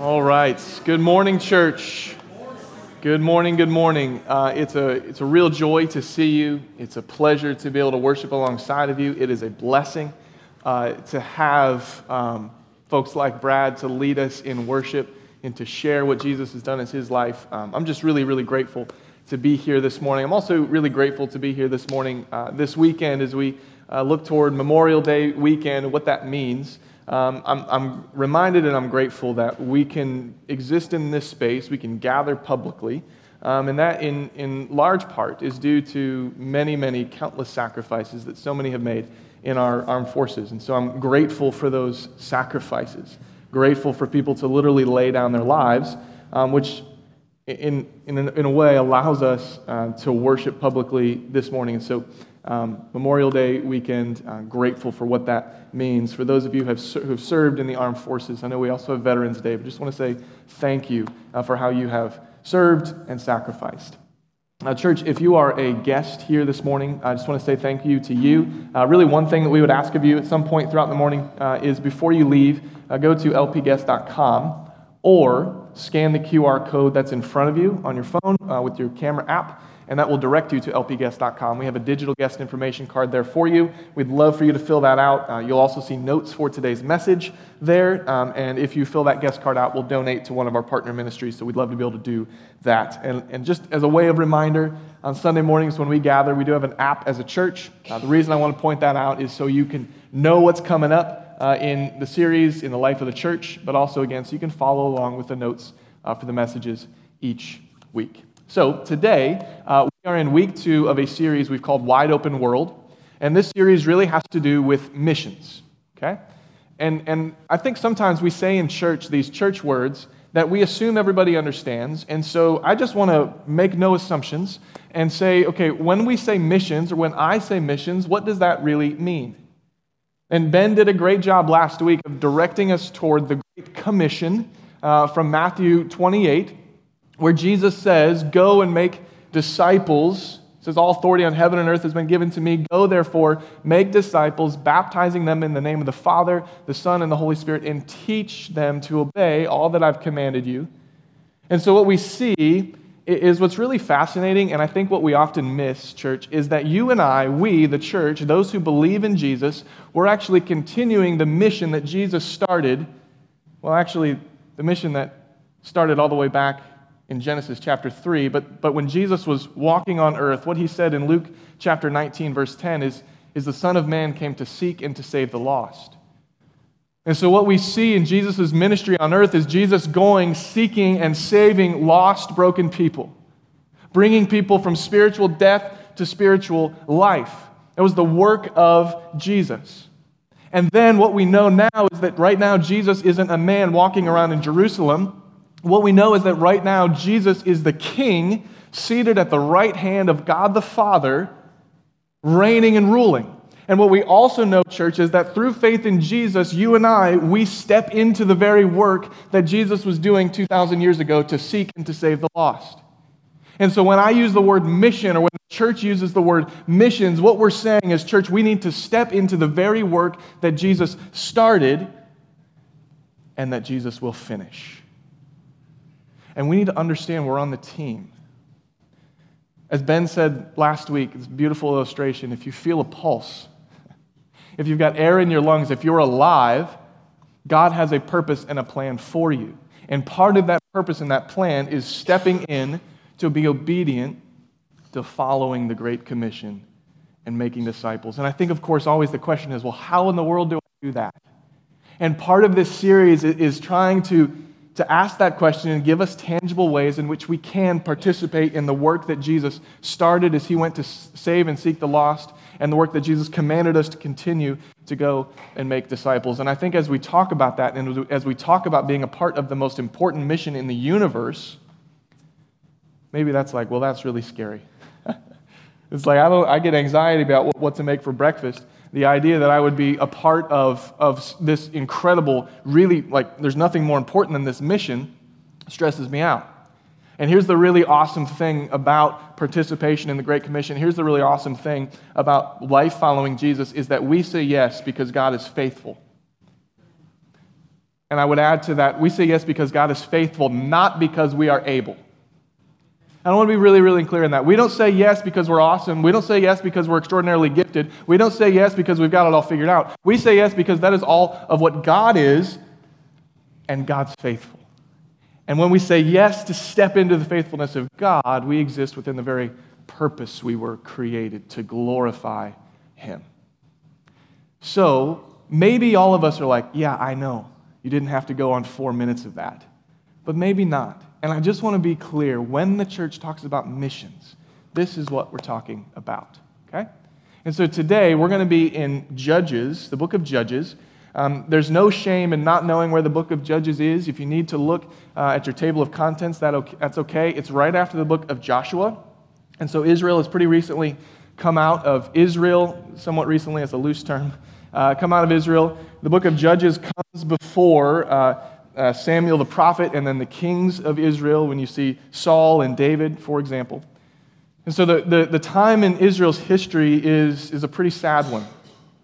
All right. Good morning, church. Good morning. Good morning. Uh, it's a it's a real joy to see you. It's a pleasure to be able to worship alongside of you. It is a blessing uh, to have um, folks like Brad to lead us in worship and to share what Jesus has done in his life. Um, I'm just really really grateful to be here this morning. I'm also really grateful to be here this morning, uh, this weekend, as we uh, look toward Memorial Day weekend and what that means um, I'm, I'm reminded and I'm grateful that we can exist in this space, we can gather publicly, um, and that in, in large part is due to many, many countless sacrifices that so many have made in our armed forces. And so I'm grateful for those sacrifices, grateful for people to literally lay down their lives, um, which in, in, in a way allows us uh, to worship publicly this morning. And so um, Memorial Day weekend. Uh, grateful for what that means. For those of you who have, who have served in the armed forces, I know we also have Veterans Day, but just want to say thank you uh, for how you have served and sacrificed. Uh, church, if you are a guest here this morning, I just want to say thank you to you. Uh, really, one thing that we would ask of you at some point throughout the morning uh, is before you leave, uh, go to lpguest.com or scan the QR code that's in front of you on your phone with your camera app and that will direct you to lpguest.com. We have a digital guest information card there for you. We'd love for you to fill that out. Uh, you'll also see notes for today's message there, um, and if you fill that guest card out, we'll donate to one of our partner ministries, so we'd love to be able to do that. And, and just as a way of reminder, on Sunday mornings when we gather, we do have an app as a church. Uh, the reason I want to point that out is so you can know what's coming up uh, in the series, in the life of the church, but also, again, so you can follow along with the notes uh, for the messages each week. So today, uh, we are in week two of a series we've called Wide Open World. And this series really has to do with missions, okay? And, and I think sometimes we say in church these church words that we assume everybody understands. And so I just want to make no assumptions and say, okay, when we say missions or when I say missions, what does that really mean? And Ben did a great job last week of directing us toward the Great Commission uh, from Matthew 28 where Jesus says, Go and make disciples. It says, All authority on heaven and earth has been given to me. Go, therefore, make disciples, baptizing them in the name of the Father, the Son, and the Holy Spirit, and teach them to obey all that I've commanded you. And so, what we see is what's really fascinating, and I think what we often miss, church, is that you and I, we, the church, those who believe in Jesus, we're actually continuing the mission that Jesus started. Well, actually, the mission that started all the way back in Genesis chapter 3. But, but when Jesus was walking on earth, what he said in Luke chapter 19, verse 10 is, is the Son of Man came to seek and to save the lost. And so, what we see in Jesus' ministry on earth is Jesus going, seeking, and saving lost, broken people, bringing people from spiritual death to spiritual life. That was the work of Jesus. And then what we know now is that right now Jesus isn't a man walking around in Jerusalem what we know is that right now Jesus is the king seated at the right hand of God the Father, reigning and ruling. And what we also know, church, is that through faith in Jesus, you and I, we step into the very work that Jesus was doing 2,000 years ago to seek and to save the lost. And so when I use the word mission or when the church uses the word missions, what we're saying is, church, we need to step into the very work that Jesus started and that Jesus will finish. And we need to understand we're on the team. As Ben said last week, it's a beautiful illustration. If you feel a pulse, if you've got air in your lungs, if you're alive, God has a purpose and a plan for you. And part of that purpose and that plan is stepping in to be obedient to following the Great Commission and making disciples. And I think, of course, always the question is well, how in the world do I do that? And part of this series is trying to to ask that question and give us tangible ways in which we can participate in the work that Jesus started as he went to save and seek the lost, and the work that Jesus commanded us to continue to go and make disciples. And I think as we talk about that, and as we talk about being a part of the most important mission in the universe, maybe that's like, well, that's really scary. it's like I, don't, I get anxiety about what to make for breakfast the idea that I would be a part of, of this incredible, really, like, there's nothing more important than this mission stresses me out. And here's the really awesome thing about participation in the Great Commission. Here's the really awesome thing about life following Jesus is that we say yes because God is faithful. And I would add to that, we say yes because God is faithful, not because we are able. I don't want to be really, really clear in that. We don't say yes because we're awesome. We don't say yes because we're extraordinarily gifted. We don't say yes because we've got it all figured out. We say yes because that is all of what God is, and God's faithful. And when we say yes to step into the faithfulness of God, we exist within the very purpose we were created to glorify Him. So maybe all of us are like, yeah, I know. You didn't have to go on four minutes of that. But maybe not. And I just want to be clear when the church talks about missions, this is what we're talking about. Okay? And so today we're going to be in Judges, the book of Judges. Um, there's no shame in not knowing where the book of Judges is. If you need to look uh, at your table of contents, that okay, that's okay. It's right after the book of Joshua. And so Israel has pretty recently come out of Israel, somewhat recently, as a loose term, uh, come out of Israel. The book of Judges comes before uh, uh, Samuel the prophet and then the kings of Israel, when you see Saul and David, for example. And so the, the, the time in Israel's history is, is a pretty sad one.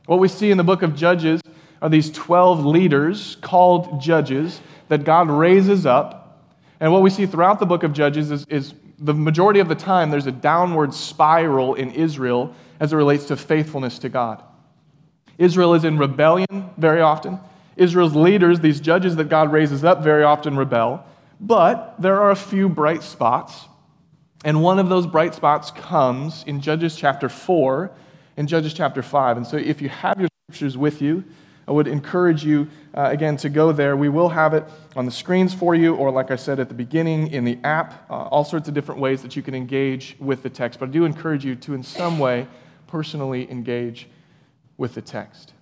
What we see in the book of Judges are these 12 leaders called judges that God raises up. And what we see throughout the book of Judges is, is the majority of the time there's a downward spiral in Israel as it relates to faithfulness to God. Israel is in rebellion very often. Israel's leaders, these judges that God raises up, very often rebel. But there are a few bright spots. And one of those bright spots comes in Judges chapter 4 and Judges chapter 5. And so if you have your scriptures with you, I would encourage you, uh, again, to go there. We will have it on the screens for you, or like I said at the beginning, in the app, uh, all sorts of different ways that you can engage with the text. But I do encourage you to, in some way, personally engage with the text.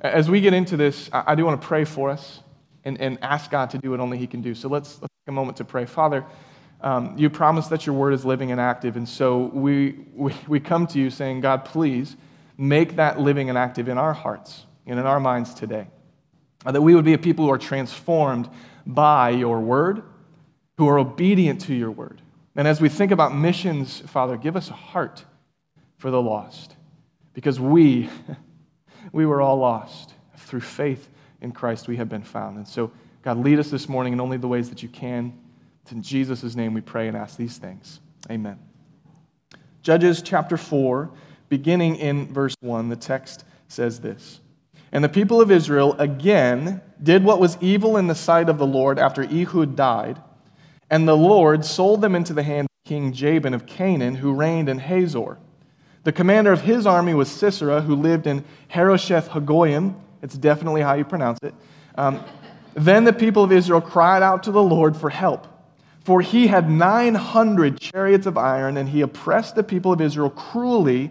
As we get into this, I do want to pray for us and, and ask God to do what only He can do. So let's, let's take a moment to pray. Father, um, you promise that your word is living and active. And so we, we, we come to you saying, God, please make that living and active in our hearts and in our minds today. That we would be a people who are transformed by your word, who are obedient to your word. And as we think about missions, Father, give us a heart for the lost. Because we, we were all lost. Through faith in Christ, we have been found. And so, God, lead us this morning in only the ways that you can. It's in Jesus' name we pray and ask these things. Amen. Judges chapter 4, beginning in verse 1, the text says this And the people of Israel again did what was evil in the sight of the Lord after Ehud died, and the Lord sold them into the hand of King Jabin of Canaan, who reigned in Hazor. The commander of his army was Sisera, who lived in Harosheth Hagoyim. It's definitely how you pronounce it. Um, then the people of Israel cried out to the Lord for help. For he had 900 chariots of iron, and he oppressed the people of Israel cruelly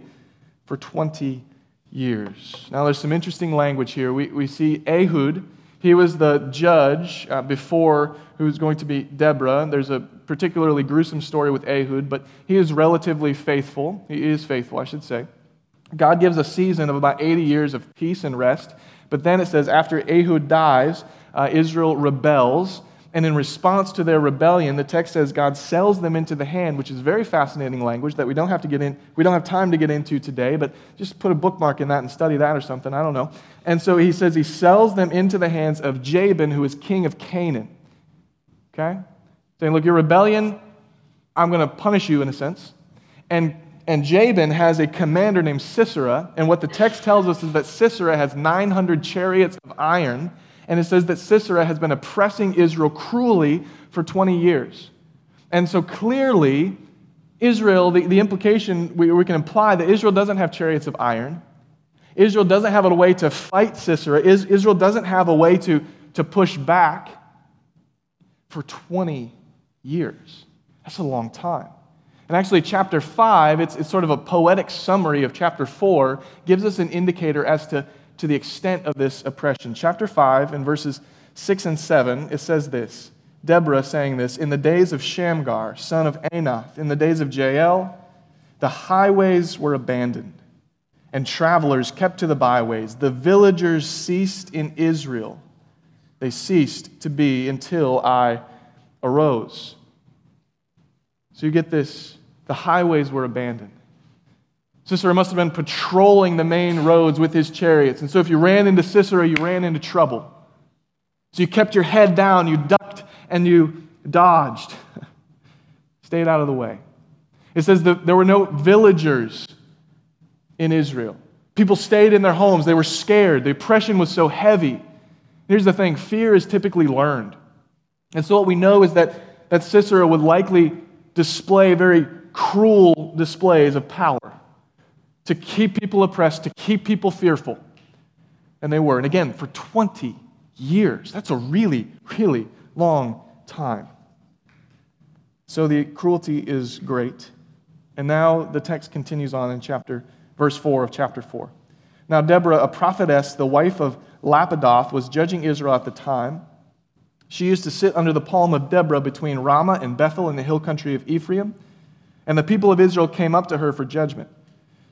for 20 years. Now, there's some interesting language here. We, we see Ehud, he was the judge uh, before who was going to be Deborah. There's a particularly gruesome story with Ehud, but he is relatively faithful. He is faithful, I should say. God gives a season of about 80 years of peace and rest. But then it says, after Ehud dies, uh, Israel rebels. And in response to their rebellion, the text says God sells them into the hand, which is very fascinating language that we don't have to get in, we don't have time to get into today, but just put a bookmark in that and study that or something. I don't know. And so he says he sells them into the hands of Jabin, who is king of Canaan. Okay? Saying, look, your rebellion, I'm going to punish you in a sense. And, and Jabin has a commander named Sisera. And what the text tells us is that Sisera has 900 chariots of iron. And it says that Sisera has been oppressing Israel cruelly for 20 years. And so clearly, Israel, the, the implication we, we can imply that Israel doesn't have chariots of iron. Israel doesn't have a way to fight Sisera. Israel doesn't have a way to, to push back for 20 years. That's a long time. And actually, chapter 5, it's, it's sort of a poetic summary of chapter 4, gives us an indicator as to, to the extent of this oppression. Chapter 5, in verses 6 and 7, it says this Deborah saying this In the days of Shamgar, son of Anath, in the days of Jael, the highways were abandoned, and travelers kept to the byways. The villagers ceased in Israel. They ceased to be until I arose. So you get this the highways were abandoned. Sisera must have been patrolling the main roads with his chariots. And so if you ran into Sisera, you ran into trouble. So you kept your head down, you ducked, and you dodged. Stayed out of the way. It says that there were no villagers in Israel. People stayed in their homes. They were scared. The oppression was so heavy. Here's the thing fear is typically learned. And so, what we know is that, that Sisera would likely display very cruel displays of power to keep people oppressed, to keep people fearful. And they were. And again, for 20 years. That's a really, really long time. So the cruelty is great. And now the text continues on in chapter, verse 4 of chapter 4. Now, Deborah, a prophetess, the wife of Lapidoth, was judging Israel at the time. She used to sit under the palm of Deborah between Ramah and Bethel in the hill country of Ephraim. And the people of Israel came up to her for judgment.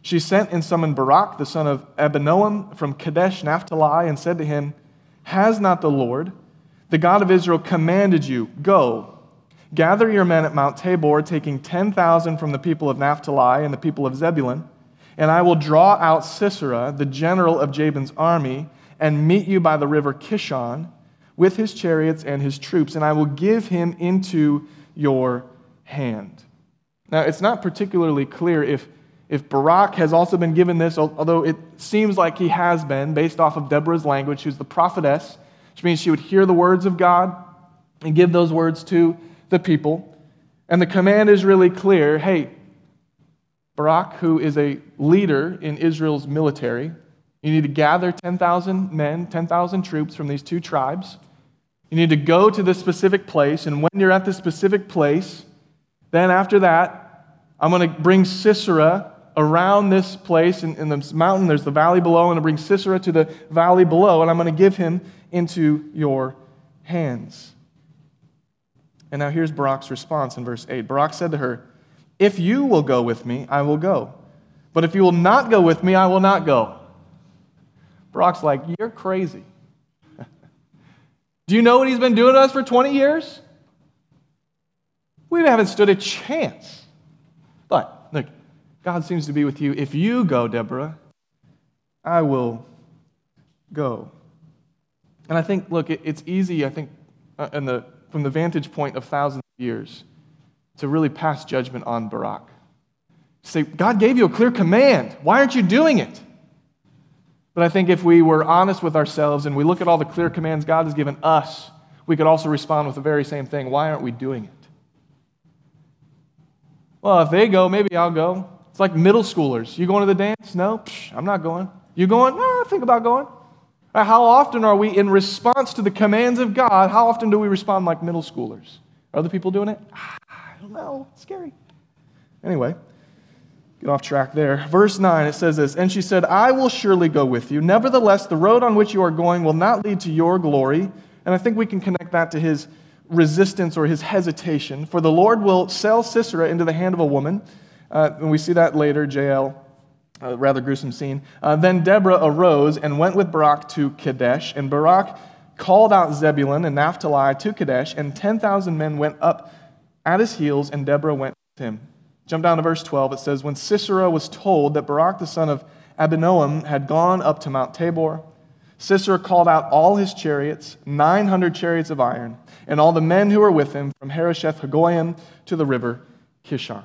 She sent and summoned Barak, the son of Abinoam, from Kadesh Naphtali, and said to him, Has not the Lord, the God of Israel, commanded you, Go, gather your men at Mount Tabor, taking 10,000 from the people of Naphtali and the people of Zebulun, and I will draw out Sisera, the general of Jabin's army, and meet you by the river Kishon with his chariots and his troops, and I will give him into your hand. Now, it's not particularly clear if, if Barak has also been given this, although it seems like he has been, based off of Deborah's language. Was the prophetess, which means she would hear the words of God and give those words to the people. And the command is really clear hey, Barak, who is a leader in Israel's military, you need to gather 10,000 men, 10,000 troops from these two tribes. You need to go to this specific place, and when you're at this specific place, then after that, I'm going to bring Sisera around this place in, in the mountain. There's the valley below. Going to bring Sisera to the valley below, and I'm going to give him into your hands. And now here's Barak's response in verse 8. Barak said to her, If you will go with me, I will go. But if you will not go with me, I will not go. Barak's like, You're crazy. Do you know what he's been doing to us for 20 years? We haven't stood a chance. But, look, God seems to be with you. If you go, Deborah, I will go. And I think, look, it's easy, I think, uh, the, from the vantage point of thousands of years, to really pass judgment on Barak. Say, God gave you a clear command. Why aren't you doing it? But I think if we were honest with ourselves and we look at all the clear commands God has given us, we could also respond with the very same thing. Why aren't we doing it? Well, if they go, maybe I'll go. It's like middle schoolers. You going to the dance? No, Psh, I'm not going. You going? No, I think about going. How often are we in response to the commands of God? How often do we respond like middle schoolers? Are other people doing it? Ah, I don't know. It's scary. Anyway. Get off track there. Verse 9, it says this And she said, I will surely go with you. Nevertheless, the road on which you are going will not lead to your glory. And I think we can connect that to his resistance or his hesitation. For the Lord will sell Sisera into the hand of a woman. Uh, and we see that later, Jael, a rather gruesome scene. Uh, then Deborah arose and went with Barak to Kadesh. And Barak called out Zebulun and Naphtali to Kadesh. And 10,000 men went up at his heels, and Deborah went with him. Jump down to verse 12. It says, When Sisera was told that Barak the son of Abinoam had gone up to Mount Tabor, Sisera called out all his chariots, 900 chariots of iron, and all the men who were with him from Harosheth Hagoyim to the river Kishon.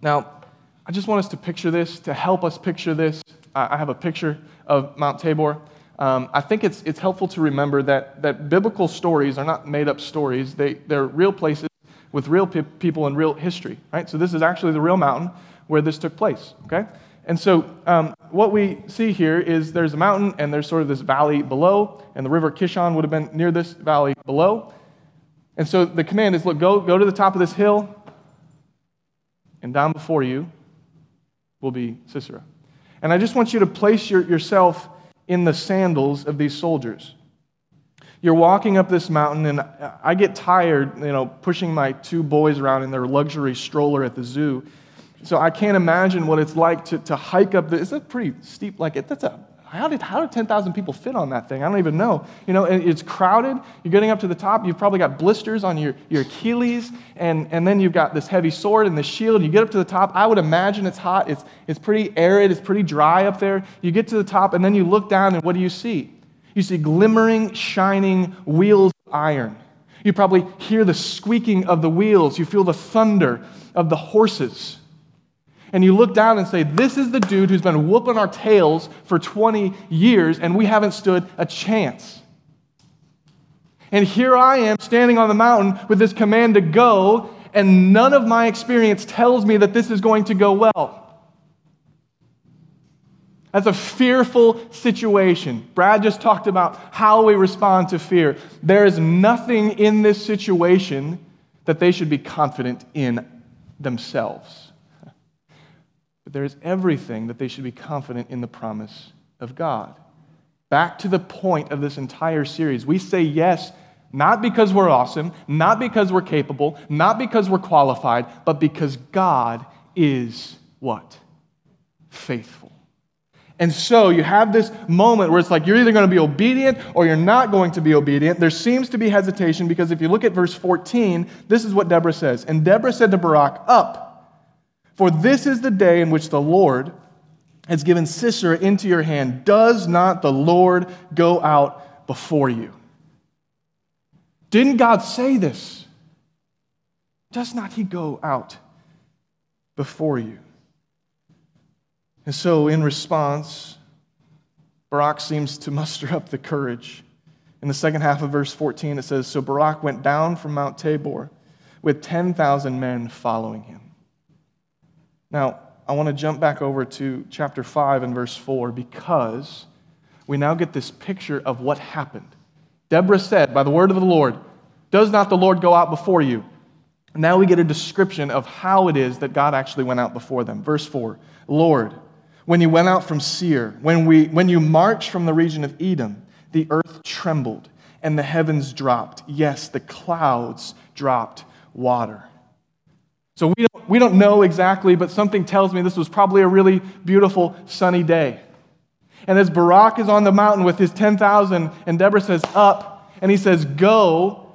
Now, I just want us to picture this, to help us picture this. I have a picture of Mount Tabor. Um, I think it's, it's helpful to remember that, that biblical stories are not made up stories, they, they're real places with real pe- people and real history, right? So this is actually the real mountain where this took place, okay? And so um, what we see here is there's a mountain and there's sort of this valley below, and the river Kishon would have been near this valley below. And so the command is look, go, go to the top of this hill, and down before you will be Sisera. And I just want you to place your, yourself in the sandals of these soldiers. You're walking up this mountain, and I get tired, you know, pushing my two boys around in their luxury stroller at the zoo. So I can't imagine what it's like to, to hike up. This. It's a pretty steep, like it. That's a how did how did 10,000 people fit on that thing? I don't even know. You know, it's crowded. You're getting up to the top. You've probably got blisters on your, your Achilles, and, and then you've got this heavy sword and the shield. You get up to the top. I would imagine it's hot. It's, it's pretty arid. It's pretty dry up there. You get to the top, and then you look down, and what do you see? You see glimmering, shining wheels of iron. You probably hear the squeaking of the wheels. You feel the thunder of the horses. And you look down and say, This is the dude who's been whooping our tails for 20 years, and we haven't stood a chance. And here I am standing on the mountain with this command to go, and none of my experience tells me that this is going to go well. That's a fearful situation. Brad just talked about how we respond to fear. There is nothing in this situation that they should be confident in themselves. But there is everything that they should be confident in the promise of God. Back to the point of this entire series, we say yes not because we're awesome, not because we're capable, not because we're qualified, but because God is what? Faithful. And so you have this moment where it's like you're either going to be obedient or you're not going to be obedient. There seems to be hesitation because if you look at verse 14, this is what Deborah says. And Deborah said to Barak, Up, for this is the day in which the Lord has given Sisera into your hand. Does not the Lord go out before you? Didn't God say this? Does not he go out before you? And so, in response, Barak seems to muster up the courage. In the second half of verse 14, it says So Barak went down from Mount Tabor with 10,000 men following him. Now, I want to jump back over to chapter 5 and verse 4 because we now get this picture of what happened. Deborah said, By the word of the Lord, does not the Lord go out before you? Now we get a description of how it is that God actually went out before them. Verse 4 Lord, when you went out from Seir, when, we, when you marched from the region of Edom, the earth trembled and the heavens dropped. Yes, the clouds dropped water. So we don't, we don't know exactly, but something tells me this was probably a really beautiful sunny day. And as Barak is on the mountain with his 10,000, and Deborah says, Up, and he says, Go,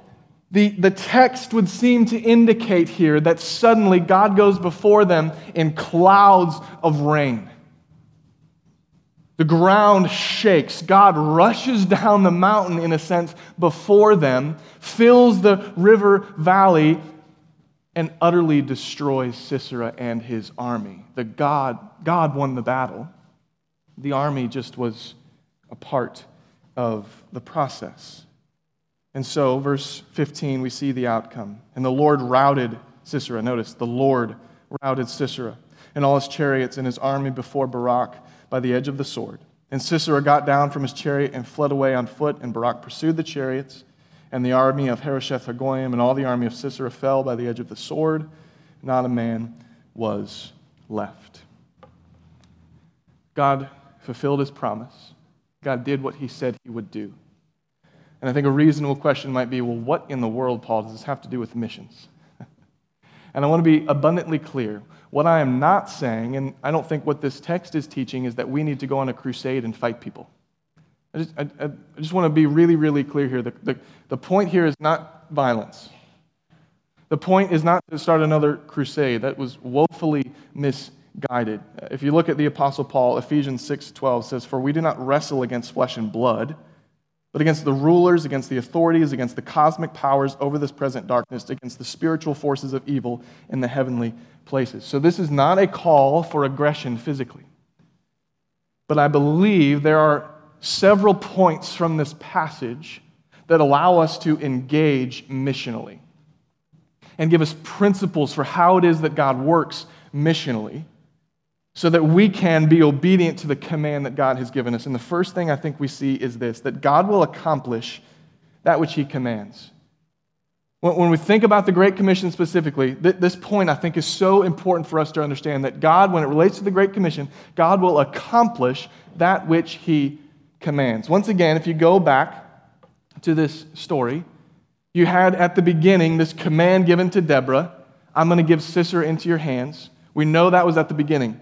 the, the text would seem to indicate here that suddenly God goes before them in clouds of rain. The ground shakes. God rushes down the mountain, in a sense, before them, fills the river valley, and utterly destroys Sisera and his army. The God, God won the battle. The army just was a part of the process. And so, verse 15, we see the outcome. And the Lord routed Sisera. Notice, the Lord routed Sisera and all his chariots and his army before Barak by the edge of the sword. And Sisera got down from his chariot and fled away on foot, and Barak pursued the chariots. And the army of Harosheth Hagoyim and all the army of Sisera fell by the edge of the sword. Not a man was left. God fulfilled his promise. God did what he said he would do. And I think a reasonable question might be well, what in the world, Paul, does this have to do with missions? And I want to be abundantly clear. What I am not saying, and I don't think what this text is teaching, is that we need to go on a crusade and fight people. I just, I, I just want to be really, really clear here. The, the, the point here is not violence. The point is not to start another crusade. That was woefully misguided. If you look at the Apostle Paul, Ephesians 6:12 says, For we do not wrestle against flesh and blood but against the rulers, against the authorities, against the cosmic powers over this present darkness, against the spiritual forces of evil in the heavenly places. So, this is not a call for aggression physically. But I believe there are several points from this passage that allow us to engage missionally and give us principles for how it is that God works missionally so that we can be obedient to the command that God has given us. And the first thing I think we see is this that God will accomplish that which He commands. When we think about the Great Commission specifically, this point I think is so important for us to understand that God, when it relates to the Great Commission, God will accomplish that which He commands. Once again, if you go back to this story, you had at the beginning this command given to Deborah I'm going to give Sisera into your hands. We know that was at the beginning.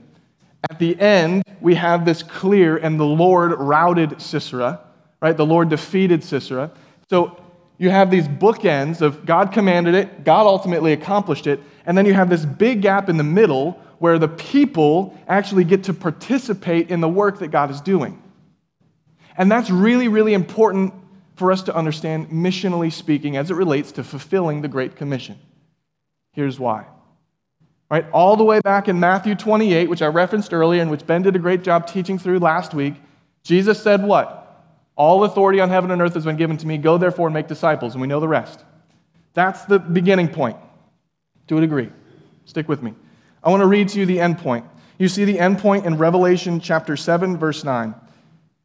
At the end, we have this clear, and the Lord routed Sisera, right? The Lord defeated Sisera. So you have these bookends of God commanded it, God ultimately accomplished it, and then you have this big gap in the middle where the people actually get to participate in the work that God is doing. And that's really, really important for us to understand, missionally speaking, as it relates to fulfilling the Great Commission. Here's why. Right, all the way back in Matthew 28, which I referenced earlier and which Ben did a great job teaching through last week, Jesus said what? All authority on heaven and earth has been given to me. Go therefore and make disciples. And we know the rest. That's the beginning point. to a degree. Stick with me. I want to read to you the end point. You see the end point in Revelation chapter 7, verse 9.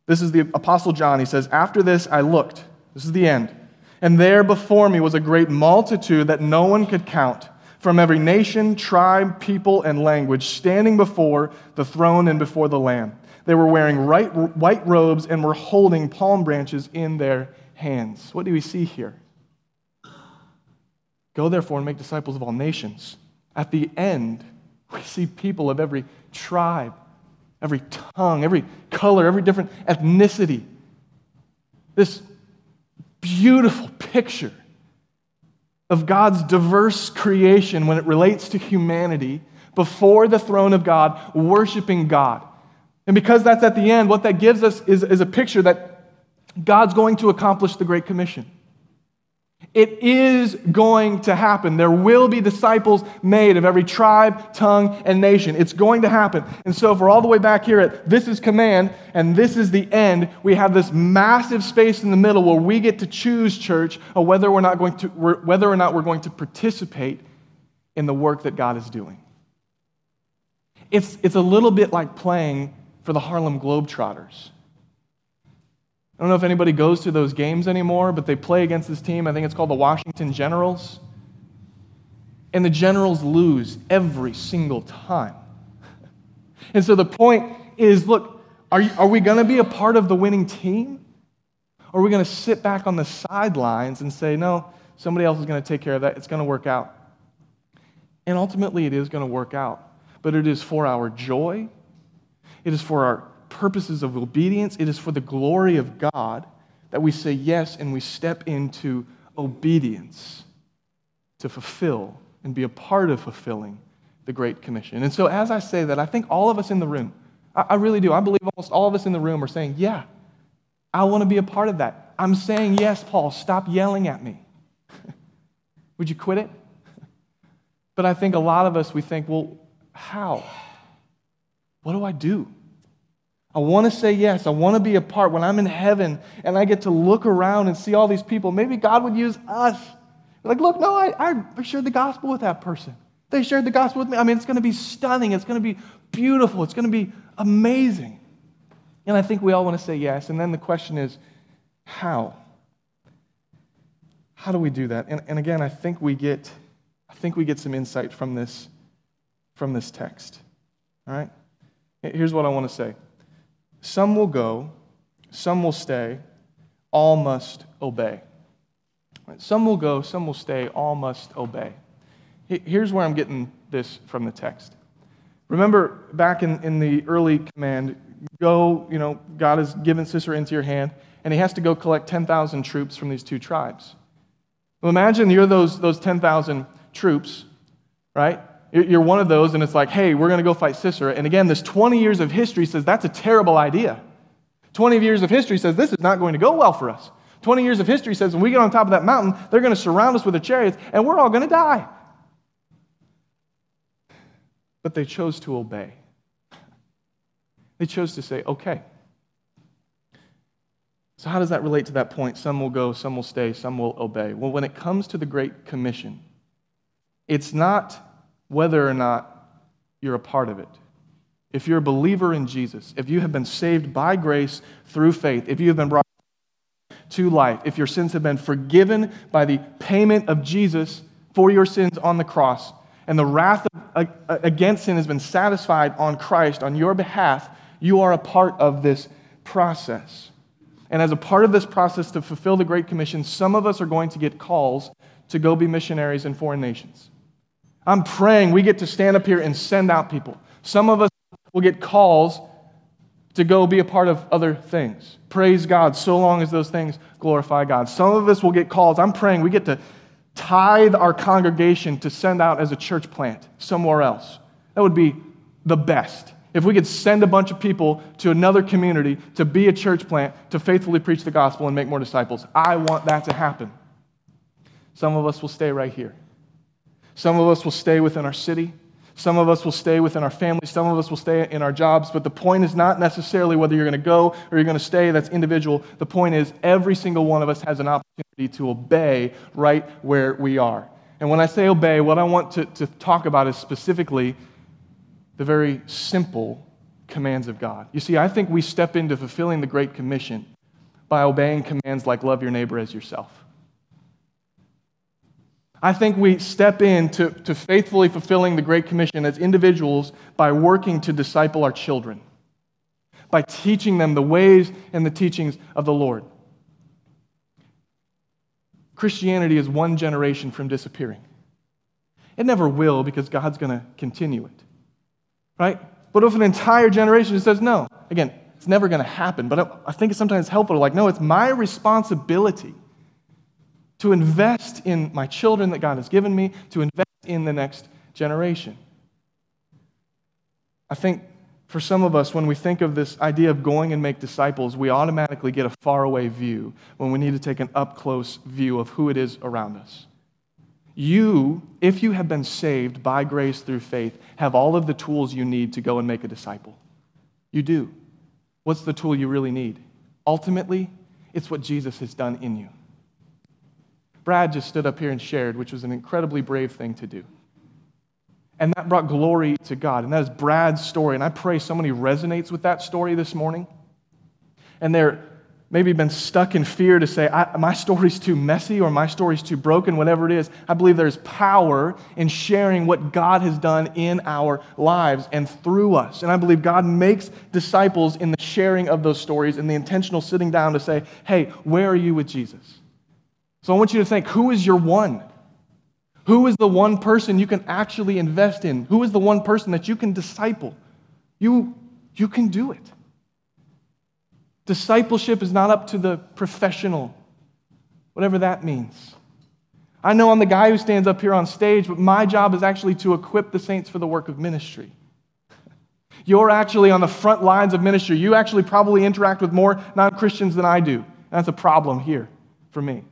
This is the Apostle John. He says, After this I looked. This is the end. And there before me was a great multitude that no one could count, from every nation, tribe, people, and language, standing before the throne and before the Lamb. They were wearing white robes and were holding palm branches in their hands. What do we see here? Go therefore and make disciples of all nations. At the end, we see people of every tribe, every tongue, every color, every different ethnicity. This beautiful picture of God's diverse creation when it relates to humanity before the throne of God, worshiping God. And because that's at the end, what that gives us is, is a picture that God's going to accomplish the Great Commission. It is going to happen. There will be disciples made of every tribe, tongue, and nation. It's going to happen. And so, if we're all the way back here at this is command and this is the end, we have this massive space in the middle where we get to choose, church, or whether, we're not going to, whether or not we're going to participate in the work that God is doing. It's, it's a little bit like playing for the Harlem Globetrotters. I don't know if anybody goes to those games anymore, but they play against this team. I think it's called the Washington Generals. And the Generals lose every single time. and so the point is look, are, you, are we going to be a part of the winning team? Or are we going to sit back on the sidelines and say, no, somebody else is going to take care of that? It's going to work out. And ultimately, it is going to work out. But it is for our joy, it is for our purposes of obedience, it is for the glory of God that we say yes and we step into obedience to fulfill and be a part of fulfilling the Great Commission. And so, as I say that, I think all of us in the room, I, really do, I believe almost all of us in the room are saying, Yeah, I want to be a part of that. I'm saying yes, Paul, stop yelling at me. Would you quit it? but I think a lot of us, we think, Well, how? What do I do? I want to say yes. I want to be a part. When I'm in heaven and I get to look around and see all these people, maybe God would use us. Like, look, no, I, I shared the gospel with that person. They shared the gospel with me. I mean, it's going to be stunning. It's going to be beautiful. It's going to be amazing. And I think we all want to say yes. And then the question is, how? How do we do that? And, and again, I think we get, I think we get some insight from this, from this text. All right? Here's what I want to say. Some will go, some will stay, all must obey. Some will go, some will stay, all must obey. Here's where I'm getting this from the text. Remember back in, in the early command, go, you know, God has given Sisera into your hand, and he has to go collect 10,000 troops from these two tribes. Well, imagine you're those, those 10,000 troops, right? You're one of those, and it's like, hey, we're going to go fight Sisera. And again, this 20 years of history says that's a terrible idea. 20 years of history says this is not going to go well for us. 20 years of history says when we get on top of that mountain, they're going to surround us with their chariots, and we're all going to die. But they chose to obey. They chose to say, okay. So, how does that relate to that point? Some will go, some will stay, some will obey. Well, when it comes to the Great Commission, it's not whether or not you're a part of it. If you're a believer in Jesus, if you have been saved by grace through faith, if you have been brought to life, if your sins have been forgiven by the payment of Jesus for your sins on the cross, and the wrath against sin has been satisfied on Christ on your behalf, you are a part of this process. And as a part of this process to fulfill the Great Commission, some of us are going to get calls to go be missionaries in foreign nations. I'm praying we get to stand up here and send out people. Some of us will get calls to go be a part of other things. Praise God, so long as those things glorify God. Some of us will get calls. I'm praying we get to tithe our congregation to send out as a church plant somewhere else. That would be the best. If we could send a bunch of people to another community to be a church plant, to faithfully preach the gospel and make more disciples, I want that to happen. Some of us will stay right here. Some of us will stay within our city. Some of us will stay within our family. Some of us will stay in our jobs. But the point is not necessarily whether you're going to go or you're going to stay. That's individual. The point is every single one of us has an opportunity to obey right where we are. And when I say obey, what I want to, to talk about is specifically the very simple commands of God. You see, I think we step into fulfilling the Great Commission by obeying commands like love your neighbor as yourself. I think we step into to faithfully fulfilling the Great Commission as individuals by working to disciple our children, by teaching them the ways and the teachings of the Lord. Christianity is one generation from disappearing. It never will because God's going to continue it. Right? But if an entire generation says no, again, it's never going to happen. But I think it's sometimes helpful to like, no, it's my responsibility to invest in my children that God has given me, to invest in the next generation. I think for some of us, when we think of this idea of going and make disciples, we automatically get a faraway view when we need to take an up close view of who it is around us. You, if you have been saved by grace through faith, have all of the tools you need to go and make a disciple. You do. What's the tool you really need? Ultimately, it's what Jesus has done in you. Brad just stood up here and shared, which was an incredibly brave thing to do. And that brought glory to God. And that is Brad's story. And I pray somebody resonates with that story this morning. And they're maybe been stuck in fear to say, my story's too messy or my story's too broken, whatever it is. I believe there's power in sharing what God has done in our lives and through us. And I believe God makes disciples in the sharing of those stories and the intentional sitting down to say, hey, where are you with Jesus? So I want you to think who is your one? Who is the one person you can actually invest in? Who is the one person that you can disciple? You, you can do it. Discipleship is not up to the professional, whatever that means. I know I'm the guy who stands up here on stage, but my job is actually to equip the saints for the work of ministry. You're actually on the front lines of ministry. You actually probably interact with more non Christians than I do. That's a problem here for me.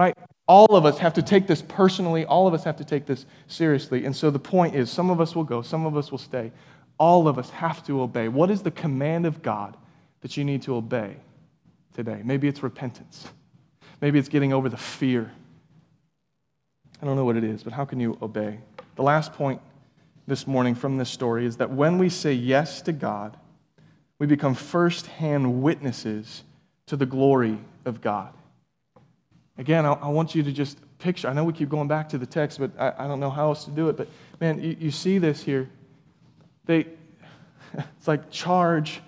Right? All of us have to take this personally. All of us have to take this seriously. And so the point is some of us will go, some of us will stay. All of us have to obey. What is the command of God that you need to obey today? Maybe it's repentance. Maybe it's getting over the fear. I don't know what it is, but how can you obey? The last point this morning from this story is that when we say yes to God, we become firsthand witnesses to the glory of God. Again, I, I, want you to just picture. I know we keep going back to the text, but I, I don't know how else to do it. But man, you, you see this here. They, it's like charge.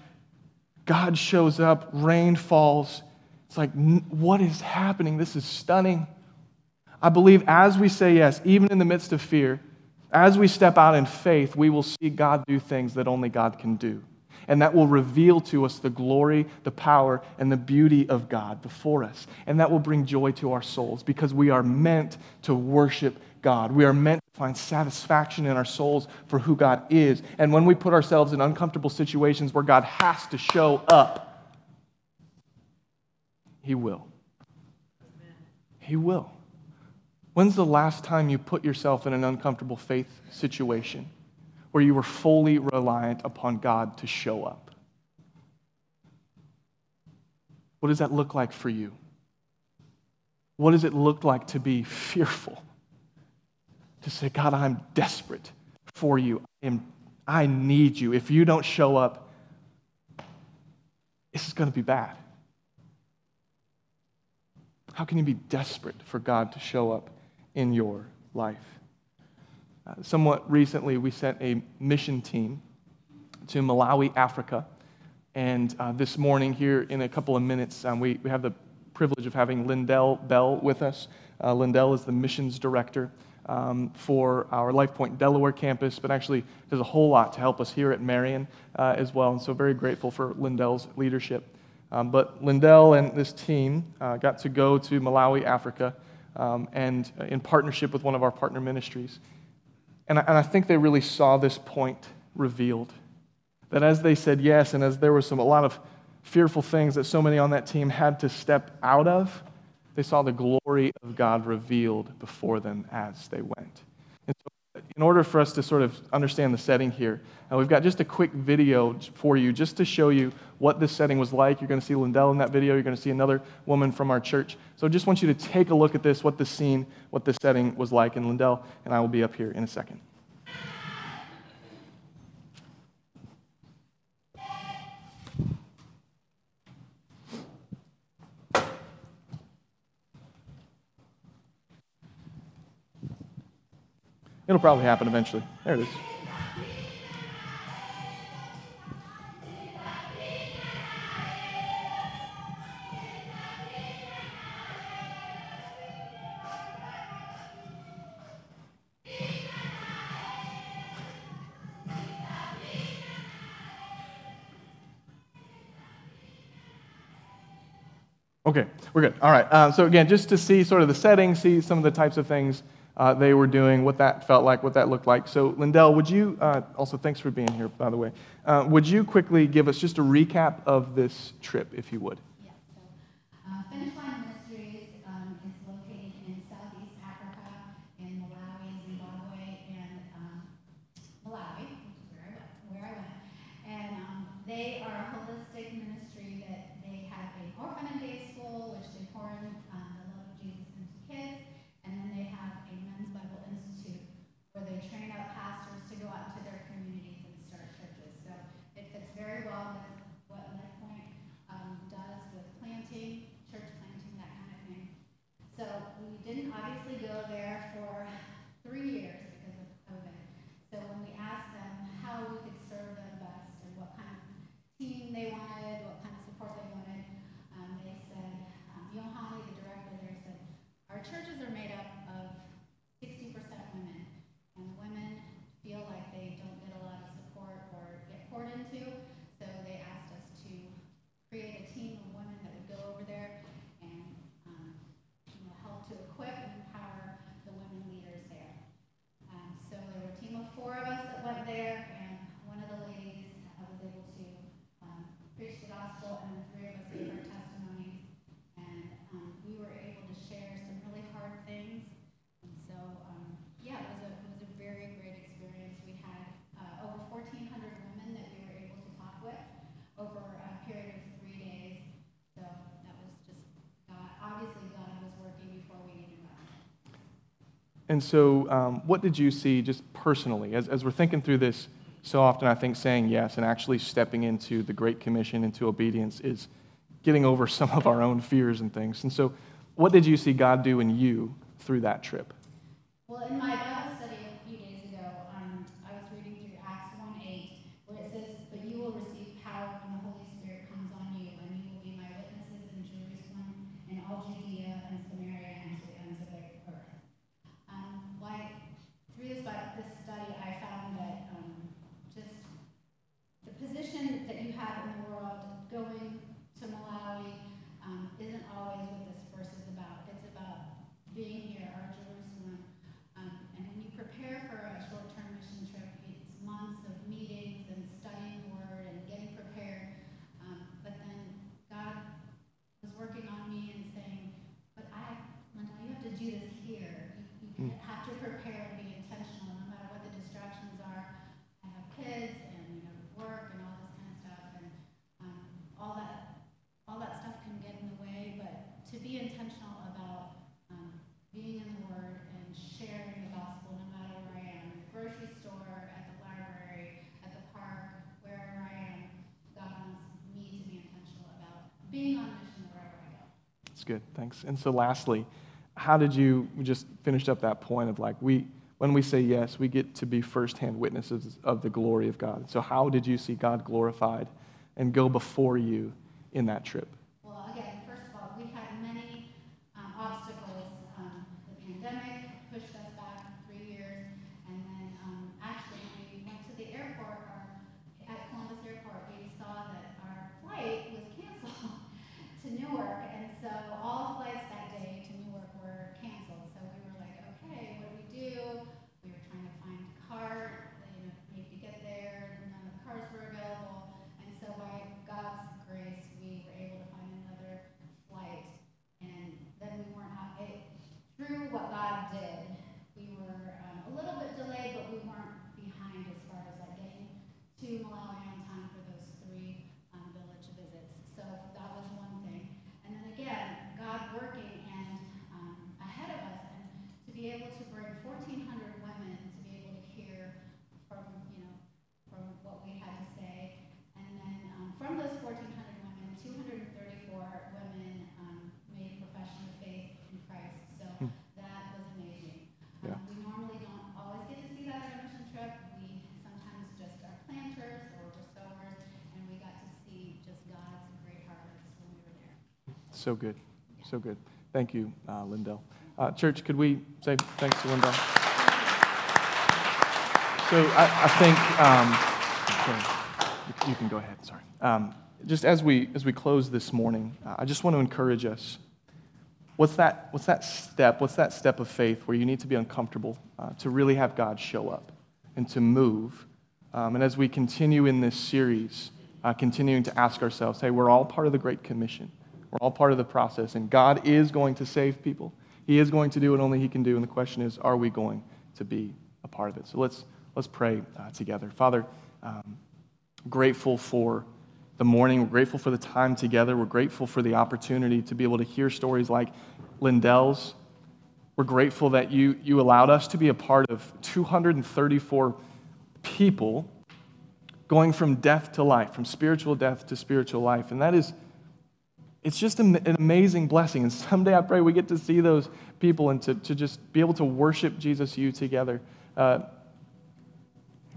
God shows up, rain falls. It's like, what is happening? This is stunning. I believe as we say yes, even in the midst of fear, as we step out in faith, we will see God do things that only God can do and that will reveal to us the glory, the power, and the beauty of God before us. And that will bring joy to our souls because we are meant to worship God. We are meant to find satisfaction in our souls for who God is. And when we put ourselves in uncomfortable situations where God has to show up, He will. He will. When's the last time you put yourself in an uncomfortable faith situation? Where you were fully reliant upon God to show up? What does that look like for you? What does it look like to be fearful? To say, God, I'm desperate for you. I, am, I need you. If you don't show up, this is going to be bad. How can you be desperate for God to show up in your life? Uh, somewhat recently, we sent a mission team to Malawi, Africa. And uh, this morning, here in a couple of minutes, um, we, we have the privilege of having Lindell Bell with us. Uh, Lindell is the missions director um, for our LifePoint Delaware campus, but actually does a whole lot to help us here at Marion uh, as well. And so, very grateful for Lindell's leadership. Um, but Lindell and this team uh, got to go to Malawi, Africa, um, and uh, in partnership with one of our partner ministries. And I, and I think they really saw this point revealed. That as they said yes, and as there were some, a lot of fearful things that so many on that team had to step out of, they saw the glory of God revealed before them as they went. And so, in order for us to sort of understand the setting here, uh, we've got just a quick video for you just to show you what this setting was like. You're going to see Lindell in that video. You're going to see another woman from our church. So, I just want you to take a look at this, what the scene, what the setting was like. And Lindell and I will be up here in a second. It'll probably happen eventually. There it is. Okay, we're good. All right. Uh, so, again, just to see sort of the setting, see some of the types of things uh, they were doing, what that felt like, what that looked like. So, Lindell, would you, uh, also thanks for being here, by the way, uh, would you quickly give us just a recap of this trip, if you would? And so, um, what did you see just personally? As, as we're thinking through this, so often I think saying yes and actually stepping into the Great Commission, into obedience, is getting over some of our own fears and things. And so, what did you see God do in you through that trip? Good. Thanks. And so, lastly, how did you just finished up that point of like we when we say yes, we get to be firsthand witnesses of the glory of God. So, how did you see God glorified and go before you in that trip? we were trying to find a car, you know, maybe to get there. be able to bring 1,400 women to be able to hear from, you know, from what we had to say. And then um, from those 1,400 women, 234 women um, made a profession of faith in Christ. So that was amazing. Yeah. Um, we normally don't always get to see that at a mission trip. We sometimes just are planters or we're sowers, and we got to see just God's great harvest when we were there. So good. So good. Thank you, uh, Lindell. Uh, church, could we say thanks to Lindell? So I, I think um, you can go ahead. Sorry. Um, just as we as we close this morning, uh, I just want to encourage us. What's that? What's that step? What's that step of faith where you need to be uncomfortable uh, to really have God show up and to move? Um, and as we continue in this series, uh, continuing to ask ourselves, hey, we're all part of the Great Commission. We're all part of the process, and God is going to save people. He is going to do what only He can do, and the question is, are we going to be a part of it? So let's let's pray uh, together. Father, um, grateful for the morning. We're grateful for the time together. We're grateful for the opportunity to be able to hear stories like Lindell's. We're grateful that you, you allowed us to be a part of 234 people going from death to life, from spiritual death to spiritual life. And that is, it's just an amazing blessing. And someday I pray we get to see those people and to, to just be able to worship Jesus, you together. Uh,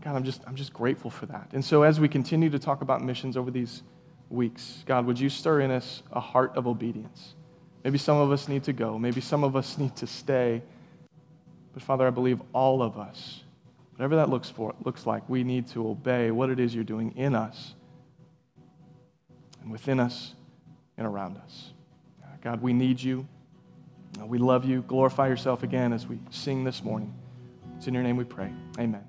God, I'm just, I'm just grateful for that. And so as we continue to talk about missions over these weeks, God, would you stir in us a heart of obedience? Maybe some of us need to go. Maybe some of us need to stay. But Father, I believe all of us, whatever that looks for, looks like, we need to obey what it is you're doing in us and within us and around us. God, we need you. We love you. Glorify yourself again as we sing this morning. It's in your name we pray. Amen.